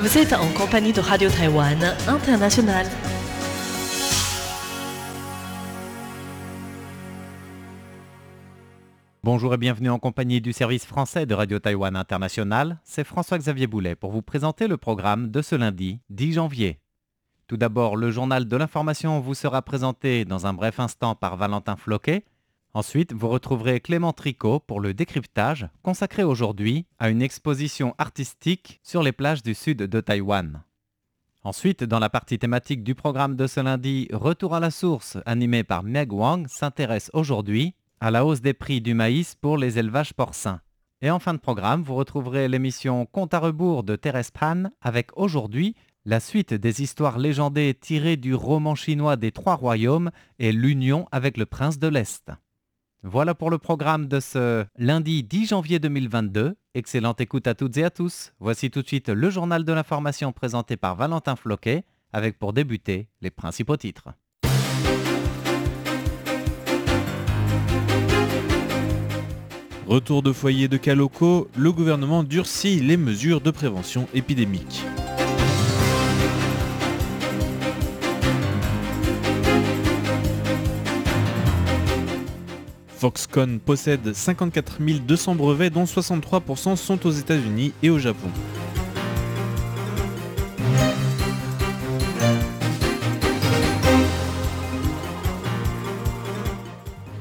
Vous êtes en compagnie de Radio Taïwan International. Bonjour et bienvenue en compagnie du service français de Radio Taïwan International. C'est François-Xavier Boulet pour vous présenter le programme de ce lundi 10 janvier. Tout d'abord, le journal de l'information vous sera présenté dans un bref instant par Valentin Floquet. Ensuite, vous retrouverez Clément Tricot pour le décryptage, consacré aujourd'hui à une exposition artistique sur les plages du sud de Taïwan. Ensuite, dans la partie thématique du programme de ce lundi, Retour à la source, animé par Meg Wang, s'intéresse aujourd'hui à la hausse des prix du maïs pour les élevages porcins. Et en fin de programme, vous retrouverez l'émission Compte à rebours de Thérèse Pan avec aujourd'hui la suite des histoires légendées tirées du roman chinois des Trois Royaumes et l'union avec le prince de l'Est. Voilà pour le programme de ce lundi 10 janvier 2022. Excellente écoute à toutes et à tous. Voici tout de suite le journal de l'information présenté par Valentin Floquet avec pour débuter les principaux titres. Retour de foyer de cas locaux, le gouvernement durcit les mesures de prévention épidémique. Foxconn possède 54 200 brevets dont 63% sont aux États-Unis et au Japon.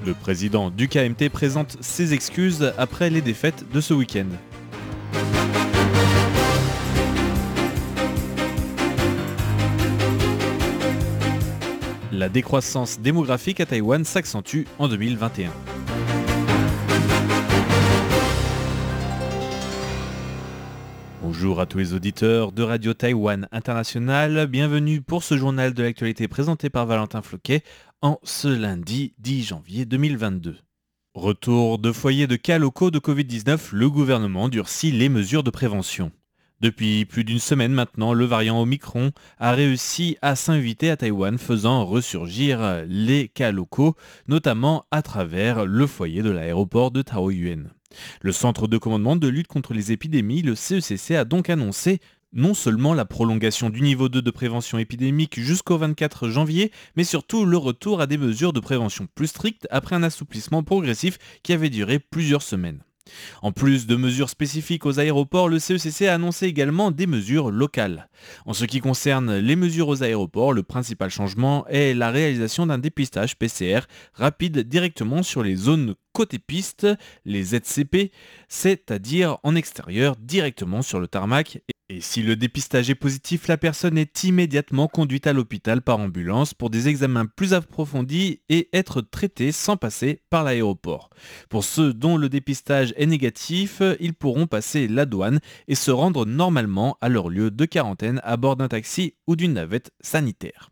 Le président du KMT présente ses excuses après les défaites de ce week-end. La décroissance démographique à Taïwan s'accentue en 2021. Bonjour à tous les auditeurs de Radio Taïwan International, bienvenue pour ce journal de l'actualité présenté par Valentin Floquet en ce lundi 10 janvier 2022. Retour de foyers de cas locaux de Covid-19, le gouvernement durcit les mesures de prévention. Depuis plus d'une semaine maintenant, le variant Omicron a réussi à s'inviter à Taïwan, faisant ressurgir les cas locaux, notamment à travers le foyer de l'aéroport de Taoyuan. Le Centre de commandement de lutte contre les épidémies, le CECC, a donc annoncé non seulement la prolongation du niveau 2 de prévention épidémique jusqu'au 24 janvier, mais surtout le retour à des mesures de prévention plus strictes après un assouplissement progressif qui avait duré plusieurs semaines. En plus de mesures spécifiques aux aéroports, le CECC a annoncé également des mesures locales. En ce qui concerne les mesures aux aéroports, le principal changement est la réalisation d'un dépistage PCR rapide directement sur les zones côté piste, les ZCP, c'est-à-dire en extérieur directement sur le tarmac et si le dépistage est positif, la personne est immédiatement conduite à l'hôpital par ambulance pour des examens plus approfondis et être traitée sans passer par l'aéroport. Pour ceux dont le dépistage est négatif, ils pourront passer la douane et se rendre normalement à leur lieu de quarantaine à bord d'un taxi ou d'une navette sanitaire.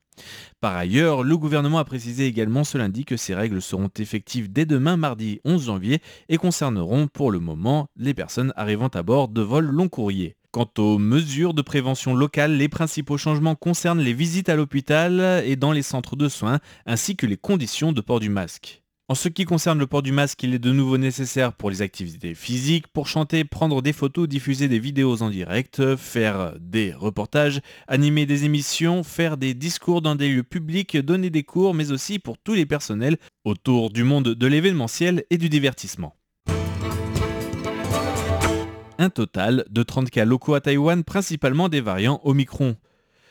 Par ailleurs, le gouvernement a précisé également ce lundi que ces règles seront effectives dès demain mardi 11 janvier et concerneront pour le moment les personnes arrivant à bord de vols long courrier. Quant aux mesures de prévention locales, les principaux changements concernent les visites à l'hôpital et dans les centres de soins, ainsi que les conditions de port du masque. En ce qui concerne le port du masque, il est de nouveau nécessaire pour les activités physiques, pour chanter, prendre des photos, diffuser des vidéos en direct, faire des reportages, animer des émissions, faire des discours dans des lieux publics, donner des cours, mais aussi pour tous les personnels autour du monde de l'événementiel et du divertissement un total de 30 cas locaux à Taïwan, principalement des variants Omicron.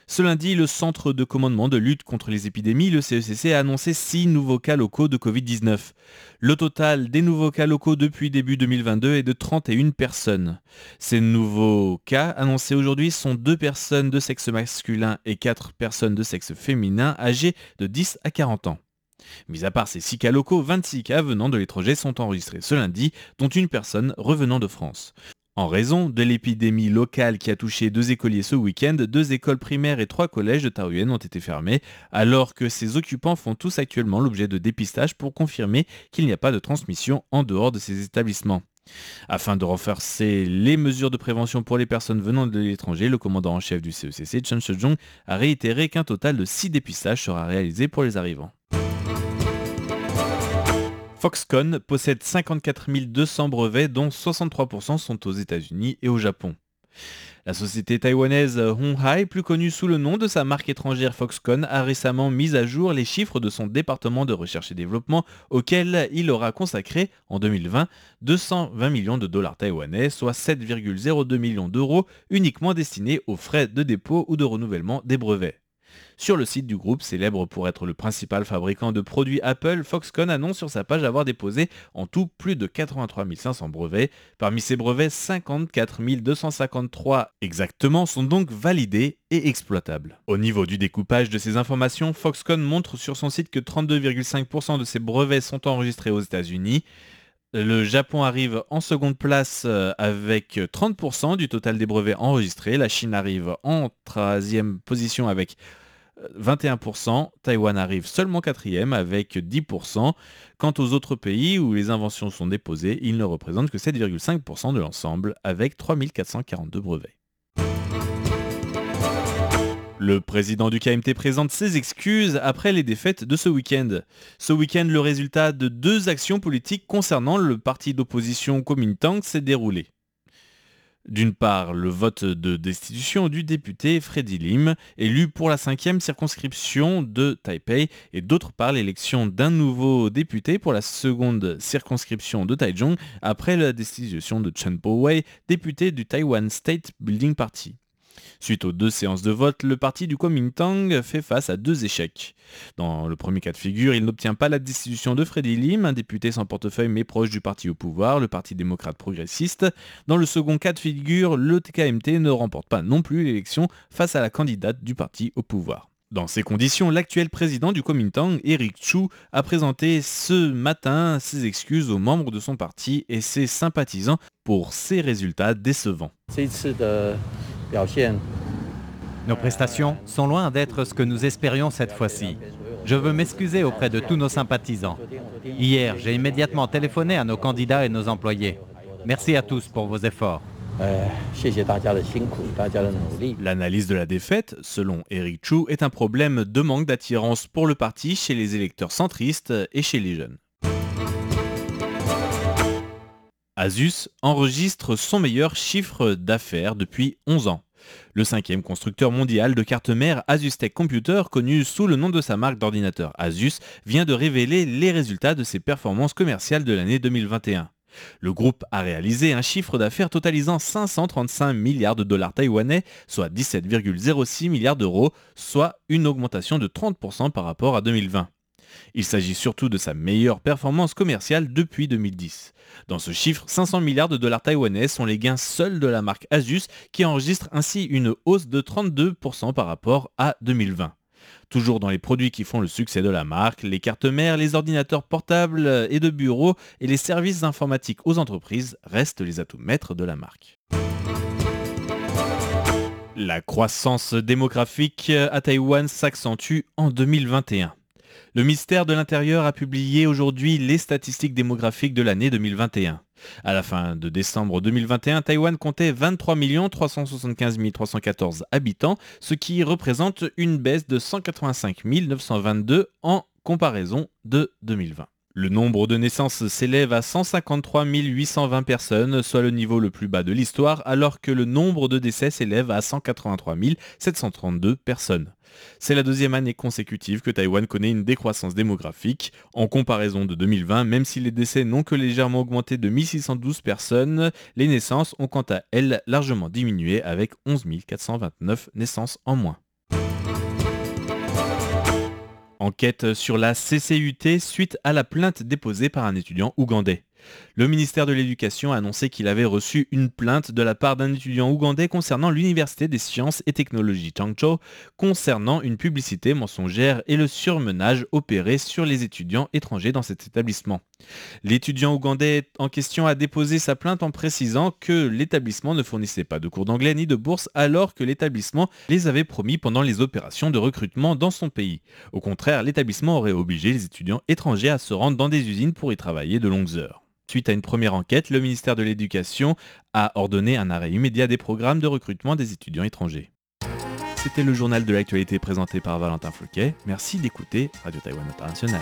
Ce lundi, le Centre de commandement de lutte contre les épidémies, le CECC, a annoncé 6 nouveaux cas locaux de Covid-19. Le total des nouveaux cas locaux depuis début 2022 est de 31 personnes. Ces nouveaux cas annoncés aujourd'hui sont 2 personnes de sexe masculin et 4 personnes de sexe féminin âgées de 10 à 40 ans. Mis à part ces 6 cas locaux, 26 cas venant de l'étranger sont enregistrés ce lundi, dont une personne revenant de France. En raison de l'épidémie locale qui a touché deux écoliers ce week-end, deux écoles primaires et trois collèges de Taoyuan ont été fermés, alors que ces occupants font tous actuellement l'objet de dépistage pour confirmer qu'il n'y a pas de transmission en dehors de ces établissements. Afin de renforcer les mesures de prévention pour les personnes venant de l'étranger, le commandant en chef du CECC, Chen Shejong, a réitéré qu'un total de 6 dépistages sera réalisé pour les arrivants. Foxconn possède 54 200 brevets dont 63% sont aux États-Unis et au Japon. La société taïwanaise Honghai, plus connue sous le nom de sa marque étrangère Foxconn, a récemment mis à jour les chiffres de son département de recherche et développement auquel il aura consacré en 2020 220 millions de dollars taïwanais, soit 7,02 millions d'euros uniquement destinés aux frais de dépôt ou de renouvellement des brevets. Sur le site du groupe, célèbre pour être le principal fabricant de produits Apple, Foxconn annonce sur sa page avoir déposé en tout plus de 83 500 brevets. Parmi ces brevets, 54 253 exactement sont donc validés et exploitables. Au niveau du découpage de ces informations, Foxconn montre sur son site que 32,5% de ces brevets sont enregistrés aux États-Unis. Le Japon arrive en seconde place euh, avec 30% du total des brevets enregistrés. La Chine arrive en troisième position avec 21%, Taïwan arrive seulement quatrième avec 10%. Quant aux autres pays où les inventions sont déposées, ils ne représentent que 7,5% de l'ensemble avec 3442 brevets. Le président du KMT présente ses excuses après les défaites de ce week-end. Ce week-end, le résultat de deux actions politiques concernant le parti d'opposition Kuomintang s'est déroulé. D'une part, le vote de destitution du député Freddy Lim, élu pour la cinquième circonscription de Taipei, et d'autre part, l'élection d'un nouveau député pour la seconde circonscription de Taichung, après la destitution de Chen Po-wei, député du Taiwan State Building Party. Suite aux deux séances de vote, le parti du Kuomintang fait face à deux échecs. Dans le premier cas de figure, il n'obtient pas la destitution de Freddy Lim, un député sans portefeuille mais proche du parti au pouvoir, le Parti démocrate progressiste. Dans le second cas de figure, le TKMT ne remporte pas non plus l'élection face à la candidate du parti au pouvoir. Dans ces conditions, l'actuel président du Kuomintang, Eric Chu, a présenté ce matin ses excuses aux membres de son parti et ses sympathisants pour ces résultats décevants. Nos prestations sont loin d'être ce que nous espérions cette fois-ci. Je veux m'excuser auprès de tous nos sympathisants. Hier, j'ai immédiatement téléphoné à nos candidats et nos employés. Merci à tous pour vos efforts. L'analyse de la défaite, selon Eric Chu, est un problème de manque d'attirance pour le parti chez les électeurs centristes et chez les jeunes. Asus enregistre son meilleur chiffre d'affaires depuis 11 ans. Le cinquième constructeur mondial de cartes mères ASUS Computer, connu sous le nom de sa marque d'ordinateur Asus, vient de révéler les résultats de ses performances commerciales de l'année 2021. Le groupe a réalisé un chiffre d'affaires totalisant 535 milliards de dollars taïwanais, soit 17,06 milliards d'euros, soit une augmentation de 30% par rapport à 2020. Il s'agit surtout de sa meilleure performance commerciale depuis 2010. Dans ce chiffre, 500 milliards de dollars taïwanais sont les gains seuls de la marque Asus qui enregistre ainsi une hausse de 32% par rapport à 2020. Toujours dans les produits qui font le succès de la marque, les cartes mères, les ordinateurs portables et de bureau et les services informatiques aux entreprises restent les atouts maîtres de la marque. La croissance démographique à Taïwan s'accentue en 2021. Le ministère de l'Intérieur a publié aujourd'hui les statistiques démographiques de l'année 2021. À la fin de décembre 2021, Taïwan comptait 23 375 314 habitants, ce qui représente une baisse de 185 922 en comparaison de 2020. Le nombre de naissances s'élève à 153 820 personnes, soit le niveau le plus bas de l'histoire, alors que le nombre de décès s'élève à 183 732 personnes. C'est la deuxième année consécutive que Taïwan connaît une décroissance démographique. En comparaison de 2020, même si les décès n'ont que légèrement augmenté de 1612 personnes, les naissances ont quant à elles largement diminué avec 11 429 naissances en moins. Enquête sur la CCUT suite à la plainte déposée par un étudiant ougandais. Le ministère de l'Éducation a annoncé qu'il avait reçu une plainte de la part d'un étudiant ougandais concernant l'Université des sciences et technologies Changzhou concernant une publicité mensongère et le surmenage opéré sur les étudiants étrangers dans cet établissement. L'étudiant ougandais en question a déposé sa plainte en précisant que l'établissement ne fournissait pas de cours d'anglais ni de bourse alors que l'établissement les avait promis pendant les opérations de recrutement dans son pays. Au contraire, l'établissement aurait obligé les étudiants étrangers à se rendre dans des usines pour y travailler de longues heures. Suite à une première enquête, le ministère de l'Éducation a ordonné un arrêt immédiat des programmes de recrutement des étudiants étrangers. C'était le journal de l'actualité présenté par Valentin Fouquet. Merci d'écouter Radio Taïwan International.